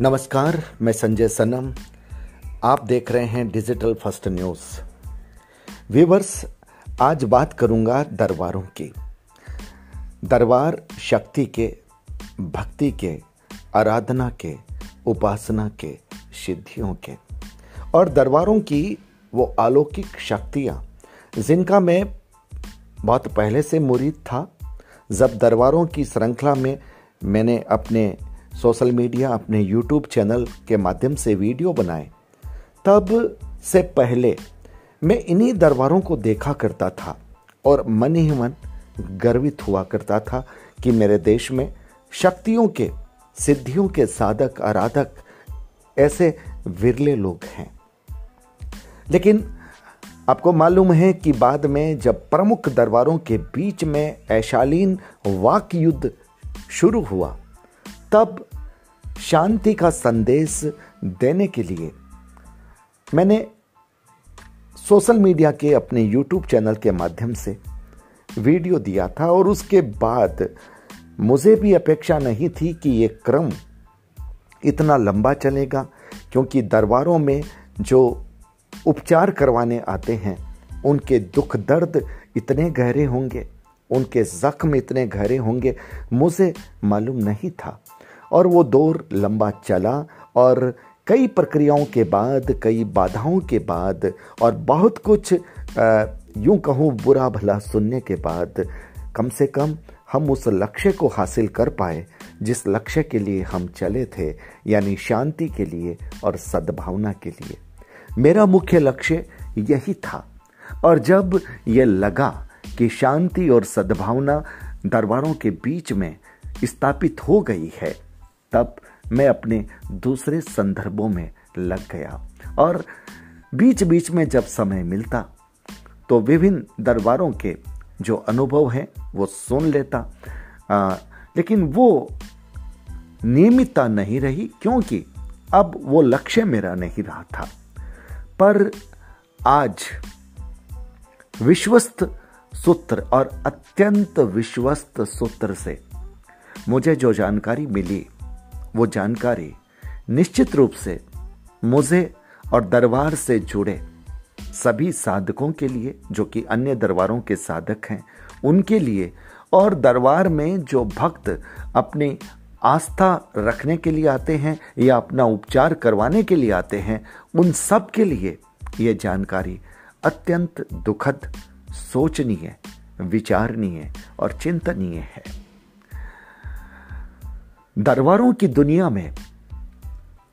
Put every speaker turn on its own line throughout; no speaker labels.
नमस्कार, मैं संजय सनम। आप देख रहे हैं डिजिटल फ़र्स्ट न्यूज़। व्यूवर्स, आज बात करूँगा दरबारों की। दरबार शक्ति के, भक्ति के, आराधना के, उपासना के, सिद्धियों के। और दरबारों की वो अलौकिक शक्तियाँ, जिनका मैं बहुत पहले से मुरीद था। जब दरबारों की श्रृंखला में मैंने अपने सोशल मीडिया अपने यूट्यूब चैनल के माध्यम से वीडियो बनाए। तब से पहले मैं इन्हीं दरबारों को देखा करता था और मन ही मन गर्वित हुआ करता था कि मेरे देश में शक्तियों के, सिद्धियों के साधक, आराधक ऐसे विरले लोग हैं। लेकिन आपको मालूम है कि बाद में जब प्रमुख दरबारों के बीच में ऐशालीन वाक युद्ध शुरू हुआ तब शांति का संदेश देने के लिए मैंने सोशल मीडिया के अपने यूट्यूब चैनल के माध्यम से वीडियो दिया था और उसके बाद मुझे भी अपेक्षा नहीं थी कि ये क्रम इतना लंबा चलेगा, क्योंकि दरबारों में जो उपचार करवाने आते हैं, उनके दुख दर्द इतने गहरे होंगे, उनके जख्म इतने गहरे होंगे, मुझे मालूम नहीं था। और वो दौर लंबा चला और कई प्रक्रियाओं के बाद, कई बाधाओं के बाद और बहुत कुछ यूँ कहूँ बुरा भला सुनने के बाद कम से कम हम उस लक्ष्य को हासिल कर पाए, जिस लक्ष्य के लिए हम चले थे, यानी शांति के लिए और सद्भावना के लिए। मेरा मुख्य लक्ष्य यही था और जब ये लगा कि शांति और सद्भावना दरबारों के बीच में स्थापित हो गई है तब मैं अपने दूसरे संदर्भों में लग गया। और बीच बीच में जब समय मिलता तो विभिन्न दरबारों के जो अनुभव हैं वो सुन लेता। आ, लेकिन वो नियमितता नहीं रही क्योंकि अब वो लक्ष्य मेरा नहीं रहा था। पर आज विश्वस्त सूत्र और अत्यंत विश्वस्त सूत्र से मुझे जो जानकारी मिली वो जानकारी निश्चित रूप से मुझे और दरबार से जुड़े सभी साधकों के लिए, जो कि अन्य दरबारों के साधक हैं, उनके लिए और दरबार में जो भक्त अपनी आस्था रखने के लिए आते हैं या अपना उपचार करवाने के लिए आते हैं, उन सब के लिए ये जानकारी अत्यंत दुखद, सोचनीय, विचारणीय और चिंतनीय है। दरबारों की दुनिया में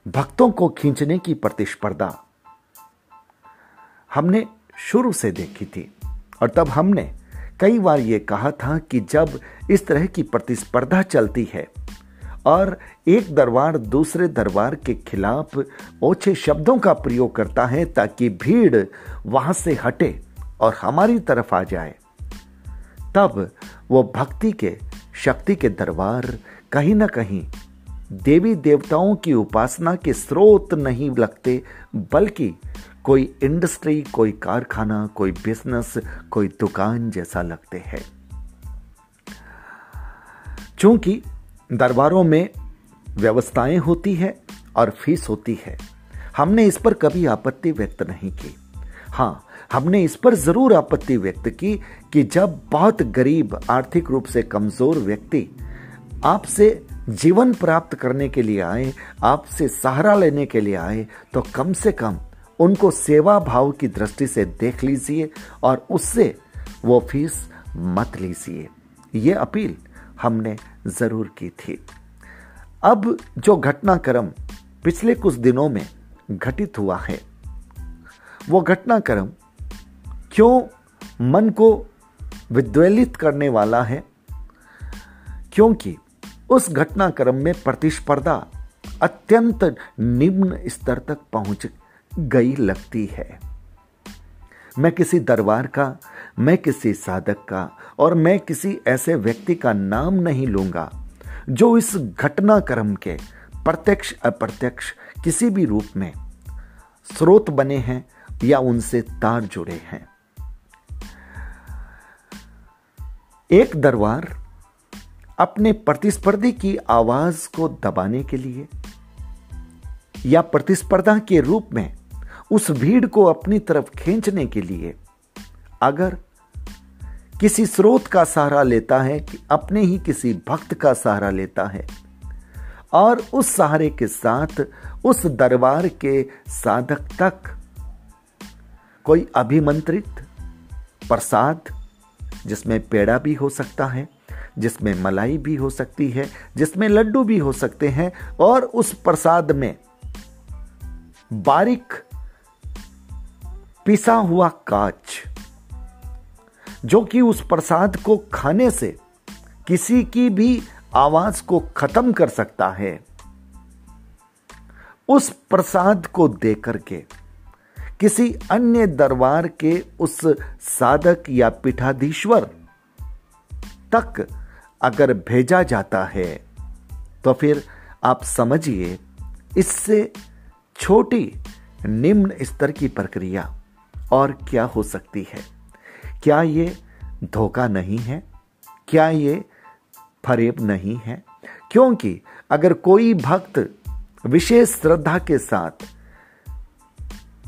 भक्तों को खींचने की प्रतिस्पर्धा हमने शुरू से देखी थी। और तब हमने कई बार यह कहा था कि जब इस तरह की प्रतिस्पर्धा चलती है और एक दरबार दूसरे दरबार के खिलाफ ओछे शब्दों का प्रयोग करता है ताकि भीड़ वहाँ से हटे और हमारी तरफ़ आ जाए, तब वो भक्ति के, शक्ति के दरबार कहीं ना कहीं देवी देवताओं की उपासना के स्रोत नहीं लगते, बल्कि कोई इंडस्ट्री, कोई कारखाना, कोई बिज़नेस, कोई दुकान जैसा लगते हैं। चूँकि दरबारों में व्यवस्थाएँ होती है और फ़ीस होती है, हमने इस पर कभी आपत्ति व्यक्त नहीं की। हाँ हमने इस पर ज़रूर आपत्ति व्यक्त की कि जब बहुत गरीब, आर्थिक रूप से कमज़ोर व्यक्ति आपसे जीवन प्राप्त करने के लिए आए, आपसे सहारा लेने के लिए आए तो कम से कम उनको सेवा भाव की दृष्टि से देख लीजिए और उससे वो फ़ीस मत लीजिए। ये अपील हमने ज़रूर की थी। अब जो घटनाक्रम पिछले कुछ दिनों में घटित हुआ है, वो घटनाक्रम क्यों मन को विद्वेलित करने वाला है? क्योंकि उस घटनाक्रम में प्रतिस्पर्धा अत्यंत निम्न स्तर तक पहुँच गई लगती है। मैं किसी दरबार का, मैं किसी साधक का और मैं किसी ऐसे व्यक्ति का नाम नहीं लूँगा जो इस घटनाक्रम के प्रत्यक्ष अप्रत्यक्ष किसी भी रूप में स्रोत बने हैं या उनसे तार जुड़े हैं। एक दरबार अपने प्रतिस्पर्धी की आवाज़ को दबाने के लिए या प्रतिस्पर्धा के रूप में उस भीड़ को अपनी तरफ़ खींचने के लिए अगर किसी स्रोत का सहारा लेता है, कि अपने ही किसी भक्त का सहारा लेता है, और उस सहारे के साथ, उस दरबार के साधक तक कोई अभिमंत्रित, प्रसाद, जिसमें पेड़ा भी हो सकता है जिसमें मलाई भी हो सकती है, जिसमें लड्डू भी हो सकते हैं, और उस प्रसाद में बारीक पिसा हुआ काच, जो कि उस प्रसाद को खाने से किसी की भी आवाज़ को खत्म कर सकता है। उस प्रसाद को देकर के किसी अन्य दरबार के उस साधक या पीठाधीश्वर तक अगर भेजा जाता है तो फिर आप समझिए इससे छोटी निम्न स्तर की प्रक्रिया और क्या हो सकती है। क्या ये धोखा नहीं है? क्या ये फरेब नहीं है? क्योंकि अगर कोई भक्त विशेष श्रद्धा के साथ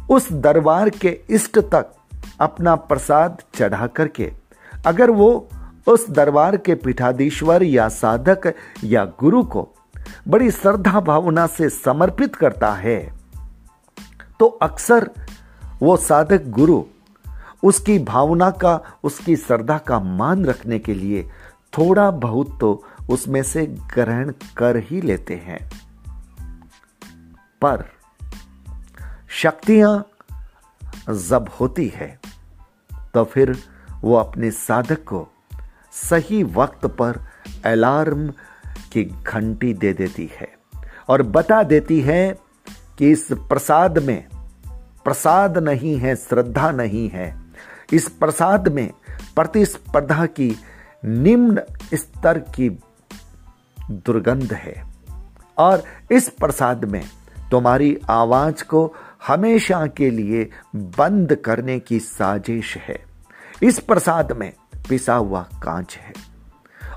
उस दरबार के इष्ट तक अपना प्रसाद चढ़ा करके अगर वो उस दरबार के पीठाधीश्वर या साधक या गुरु को बड़ी श्रद्धा भावना से समर्पित करता है। तो अक्सर वो साधक गुरु उसकी भावना का, उसकी श्रद्धा का मान रखने के लिए थोड़ा बहुत तो उसमें से ग्रहण कर ही लेते हैं। पर शक्तियाँ जब होती है तो फिर वो अपने साधक को सही वक्त पर अलार्म की घंटी दे देती है और बता देती है कि इस प्रसाद में प्रसाद नहीं है, श्रद्धा नहीं है। इस प्रसाद में प्रतिस्पर्धा की निम्न स्तर की दुर्गंध है। और इस प्रसाद में तुम्हारी आवाज़ को हमेशा के लिए बंद करने की साजिश है। इस प्रसाद में पिसा हुआ कांच है।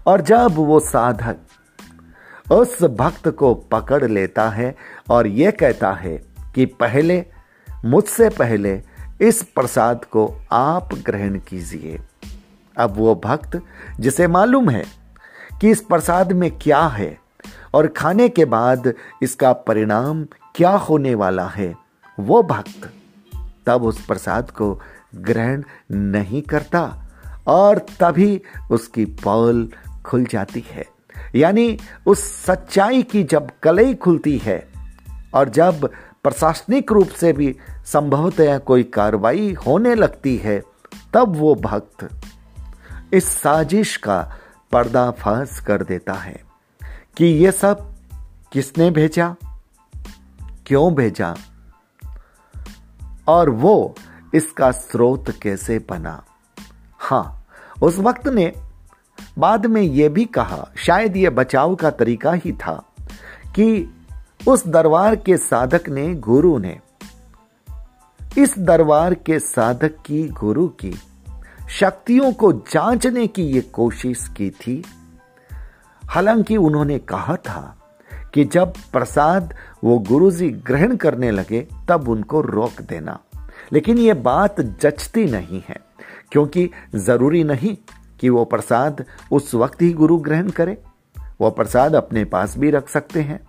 और जब वो साधक उस भक्त को पकड़ लेता है और यह कहता है कि पहले, मुझसे पहले इस प्रसाद को आप ग्रहण कीजिए। अब वो भक्त, जिसे मालूम है कि इस प्रसाद में क्या है और खाने के बाद इसका परिणाम क्या होने वाला है, वो भक्त तब उस प्रसाद को ग्रहण नहीं करता। और तभी उसकी पौल खुल जाती है। यानी उस सच्चाई की जब कलई खुलती है और जब प्रशासनिक रूप से भी संभवतः कोई कार्रवाई होने लगती है, तब वो भक्त इस साजिश का पर्दाफाश कर देता है कि ये सब किसने भेजा? क्यों भेजा? और वो इसका स्रोत कैसे बना? हाँ, उस वक्त ने बाद में यह भी कहा, शायद यह बचाव का तरीका ही था कि उस दरबार के साधक ने गुरु ने, इस दरबार के साधक की गुरु की शक्तियों को जांचने की यह कोशिश की थी। हालाँकि उन्होंने कहा था कि जब प्रसाद वो गुरुजी ग्रहण करने लगे, तब उनको रोक देना। लेकिन यह बात जचती नहीं है। क्योंकि ज़रूरी नहीं कि वो प्रसाद उस वक्त ही गुरु ग्रहण करे। वो प्रसाद अपने पास भी रख सकते हैं।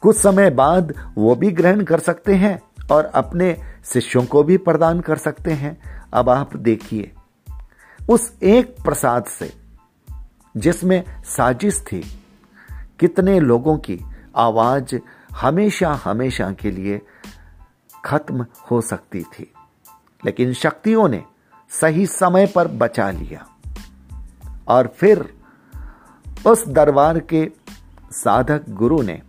कुछ समय बाद वो भी ग्रहण कर सकते हैं और अपने शिष्यों को भी प्रदान कर सकते हैं। अब आप देखिए, उस एक प्रसाद से जिसमें साजिश थी, कितने लोगों की आवाज़ हमेशा हमेशा के लिए खत्म हो सकती थी। लेकिन शक्तियों ने सही समय पर बचा लिया। और फिर उस दरबार के साधक गुरु ने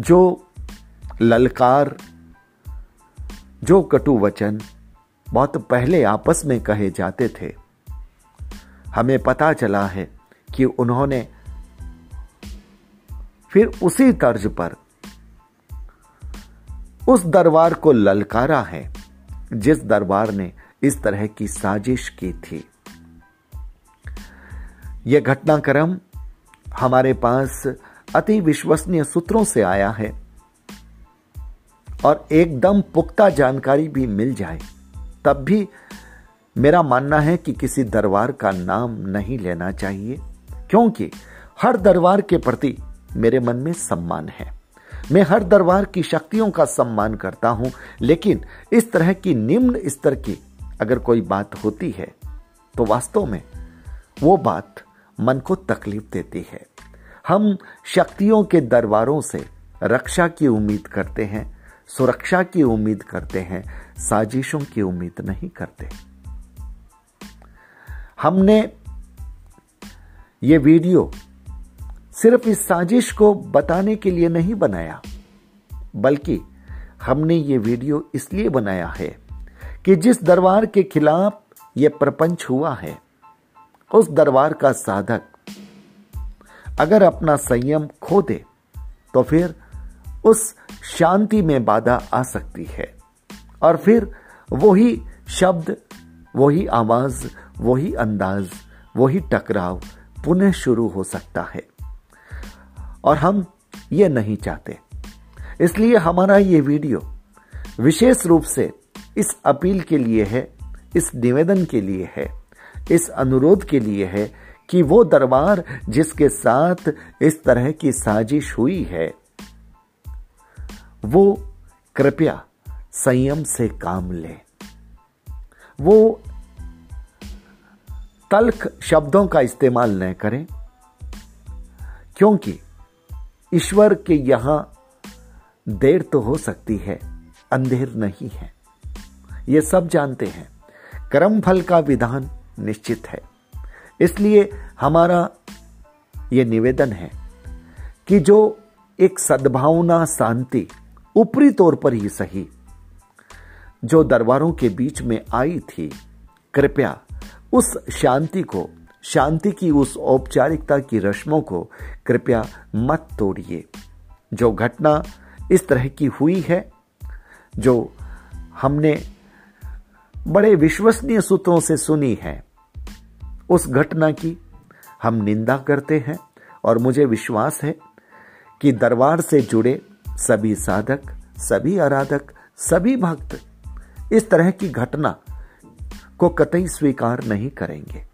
जो ललकार, जो कटु वचन बहुत पहले आपस में कहे जाते थे, हमें पता चला है कि उन्होंने फिर उसी तर्ज पर उस दरबार को ललकारा है, जिस दरबार ने इस तरह की साजिश की थी। यह घटनाक्रम हमारे पास अति विश्वसनीय सूत्रों से आया है और एकदम पुख्ता जानकारी भी मिल जाए, तब भी मेरा मानना है कि किसी दरबार का नाम नहीं लेना चाहिए, क्योंकि हर दरबार के प्रति मेरे मन में सम्मान है। मैं हर दरबार की शक्तियों का सम्मान करता हूँ, लेकिन इस तरह की निम्न स्तर की अगर कोई बात होती है तो वास्तव में वो बात मन को तकलीफ़ देती है। हम शक्तियों के दरबारों से रक्षा की उम्मीद करते हैं, सुरक्षा की उम्मीद करते हैं, साजिशों की उम्मीद नहीं करते। हमने ये वीडियो सिर्फ़ इस साजिश को बताने के लिए नहीं बनाया, बल्कि हमने ये वीडियो इसलिए बनाया है कि जिस दरबार के खिलाफ यह प्रपंच हुआ है, उस दरबार का साधक अगर अपना संयम खो दे तो फिर उस शांति में बाधा आ सकती है। और फिर वही शब्द, वही आवाज़, वही अंदाज, वही टकराव पुनः शुरू हो सकता है। और हम ये नहीं चाहते। इसलिए हमारा ये वीडियो विशेष रूप से इस अपील के लिए है, इस निवेदन के लिए है, इस अनुरोध के लिए है कि वो दरबार जिसके साथ इस तरह की साजिश हुई है, वो कृपया संयम से काम ले। वो तल्ख शब्दों का इस्तेमाल न करें, क्योंकि ईश्वर के यहाँ देर तो हो सकती है, अंधेर नहीं है। ये सब जानते हैं। कर्म फल का विधान निश्चित है। इसलिए हमारा ये निवेदन है कि जो एक सद्भावना शांति ऊपरी तौर पर ही सही, जो दरबारों के बीच में आई थी, कृपया उस शांति को, शांति की उस औपचारिकता की रस्मों को कृपया मत तोड़िए। जो घटना इस तरह की हुई है, जो हमने बड़े विश्वसनीय सूत्रों से सुनी है। उस घटना की हम निंदा करते हैं और मुझे विश्वास है कि दरबार से जुड़े सभी साधक, सभी आराधक, सभी भक्त इस तरह की घटना को कतई स्वीकार नहीं करेंगे।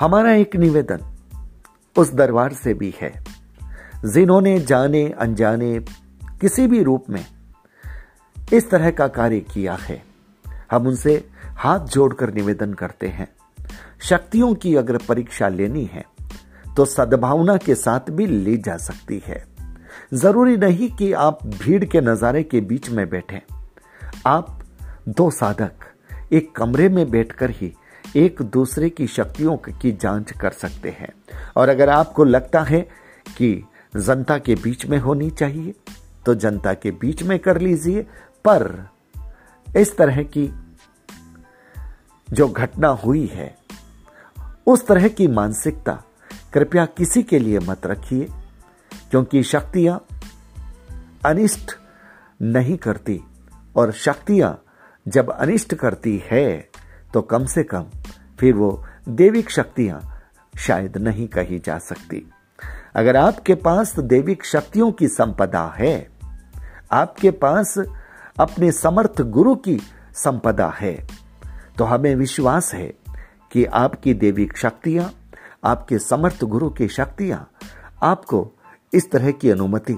हमारा एक निवेदन उस दरबार से भी है। जिन्होंने जाने, अनजाने किसी भी रूप में इस तरह का कार्य किया है। हम उनसे हाथ जोड़कर निवेदन करते हैं, शक्तियों की अगर परीक्षा लेनी है तो सद्भावना के साथ भी ली जा सकती है। ज़रूरी नहीं कि आप भीड़ के नजारे के बीच में बैठे। आप दो साधक एक कमरे में बैठकर ही एक दूसरे की शक्तियों की जाँच कर सकते हैं। और अगर आपको लगता है कि जनता के बीच में होनी चाहिए तो जनता के बीच में कर लीजिए पर इस तरह की जो घटना हुई है, उस तरह की मानसिकता कृपया किसी के लिए मत रखिए, क्योंकि शक्तियाँ अनिष्ट नहीं करती, और शक्तियाँ जब अनिष्ट करती है तो कम से कम फिर वो देविक शक्तियाँ शायद नहीं कही जा सकती। अगर आपके पास देविक शक्तियों की संपदा है, आपके पास अपने समर्थ गुरु की संपदा है। तो हमें विश्वास है कि आपकी देविक शक्तियाँ, आपके समर्थ गुरु की शक्तियाँ आपको इस तरह की अनुमति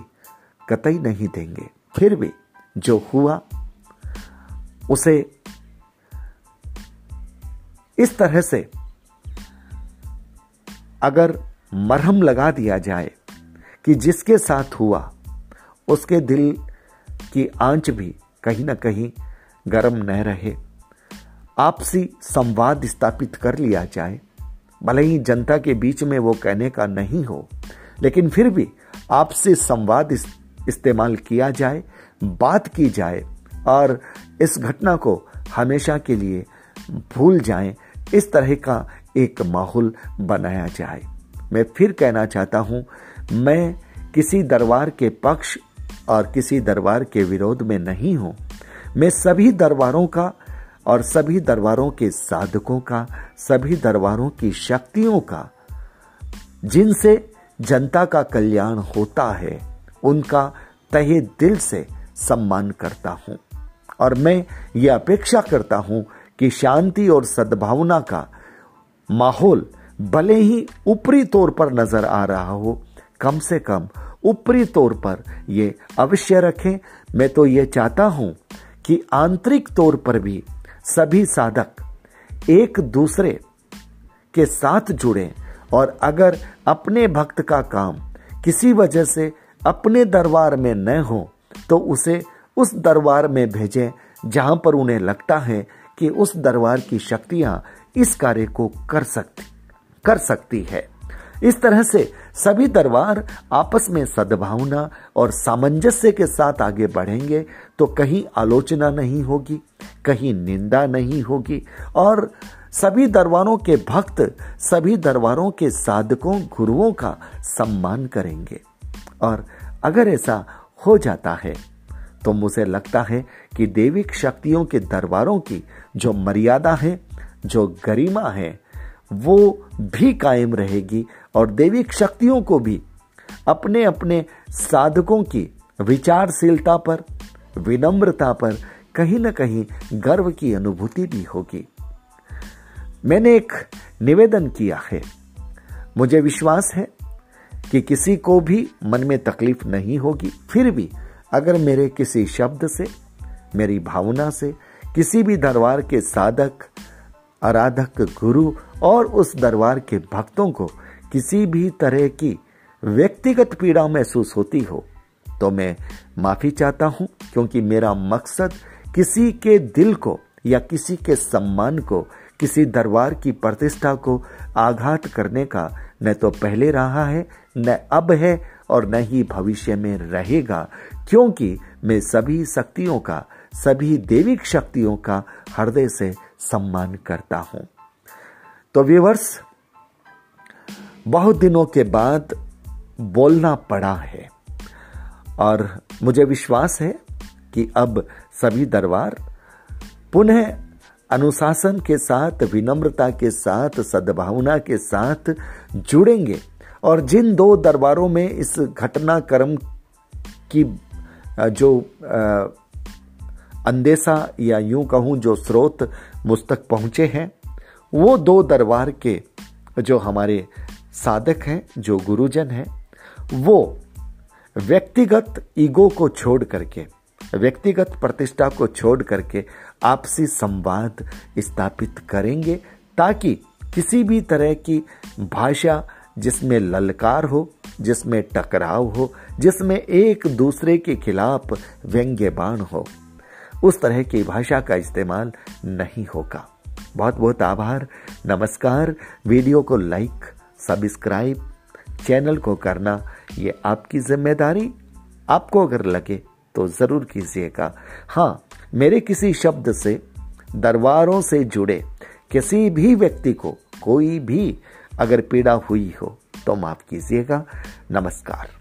कतई नहीं देंगे। फिर भी जो हुआ, उसे इस तरह से अगर मरहम लगा दिया जाए कि जिसके साथ हुआ, उसके दिल की आँच भी कहीं ना कहीं गर्म न रहे। आपसी संवाद स्थापित कर लिया जाए। भले ही जनता के बीच में वो कहने का नहीं हो, लेकिन फिर भी आपसे संवाद इस्तेमाल किया जाए, बात की जाए, और इस घटना को हमेशा के लिए भूल जाएँ। इस तरह का एक माहौल बनाया जाए। मैं फिर कहना चाहता हूँ, मैं किसी दरबार के पक्ष और किसी दरबार के विरोध में नहीं हूँ। मैं सभी दरबारों का और सभी दरबारों के साधकों का, सभी दरबारों की शक्तियों का, जिनसे जनता का कल्याण होता है, उनका तहे दिल से सम्मान करता हूँ। और मैं ये अपेक्षा करता हूँ कि शांति और सद्भावना का माहौल भले ही ऊपरी तौर पर नज़र आ रहा हो, कम से कम ऊपरी तौर पर ये अवश्य रखें। मैं तो ये चाहता हूँ कि आंतरिक तौर पर भी सभी साधक एक दूसरे के साथ जुड़े और अगर अपने भक्त का काम किसी वजह से अपने दरबार में न हो तो उसे उस दरबार में भेजें जहाँ पर उन्हें लगता है कि उस दरबार की शक्तियाँ इस कार्य को कर सकती कर सकती है। इस तरह से सभी दरबार आपस में सद्भावना और सामंजस्य के साथ आगे बढ़ेंगे तो कहीं आलोचना नहीं होगी, कहीं निंदा नहीं होगी और सभी दरबारों के भक्त, सभी दरबारों के साधकों, गुरुओं का सम्मान करेंगे। और अगर ऐसा हो जाता है तो मुझे लगता है कि देविक शक्तियों के दरबारों की जो मर्यादा है, जो गरिमा है, वो भी कायम रहेगी और देविक शक्तियों को भी अपने अपने साधकों की विचारशीलता पर, विनम्रता पर कहीं ना कहीं गर्व की अनुभूति भी होगी। मैंने एक निवेदन किया है। मुझे विश्वास है कि किसी को भी मन में तकलीफ़ नहीं होगी। फिर भी अगर मेरे किसी शब्द से, मेरी भावना से, किसी भी दरबार के साधक, आराधक, गुरु और उस दरबार के भक्तों को किसी भी तरह की व्यक्तिगत पीड़ा महसूस होती हो तो मैं माफ़ी चाहता हूँ, क्योंकि मेरा मकसद किसी के दिल को या किसी के सम्मान को, किसी दरबार की प्रतिष्ठा को आघात करने का न तो पहले रहा है, न अब है और न ही भविष्य में रहेगा, क्योंकि मैं सभी शक्तियों का, सभी देविक शक्तियों का हृदय से सम्मान करता हूँ। तो व्यूवर्स बहुत दिनों के बाद बोलना पड़ा है। और मुझे विश्वास है कि अब सभी दरबार पुनः अनुशासन के साथ, विनम्रता के साथ, सद्भावना के साथ जुड़ेंगे। और जिन दो दरबारों में इस घटनाक्रम की जो अंदेशा या यूँ कहूँ जो स्रोत मुझ तक पहुँचे हैं, वो दो दरबार के जो हमारे साधक हैं, जो गुरुजन हैं, वो व्यक्तिगत ईगो को छोड़ करके, व्यक्तिगत प्रतिष्ठा को छोड़ करके आपसी संवाद स्थापित करेंगे ताकि किसी भी तरह की भाषा जिसमें ललकार हो, जिसमें टकराव हो, जिसमें एक दूसरे के खिलाफ व्यंग्य बाण हो, उस तरह की भाषा का इस्तेमाल नहीं होगा। बहुत बहुत आभार, नमस्कार, वीडियो को लाइक सब्सक्राइब चैनल को करना, ये आपकी ज़िम्मेदारी। आपको अगर लगे तो ज़रूर कीजिएगा। हाँ मेरे किसी शब्द से, दरबारों से जुड़े किसी भी व्यक्ति को कोई भी अगर पीड़ा हुई हो तो माफ़ कीजिएगा। नमस्कार।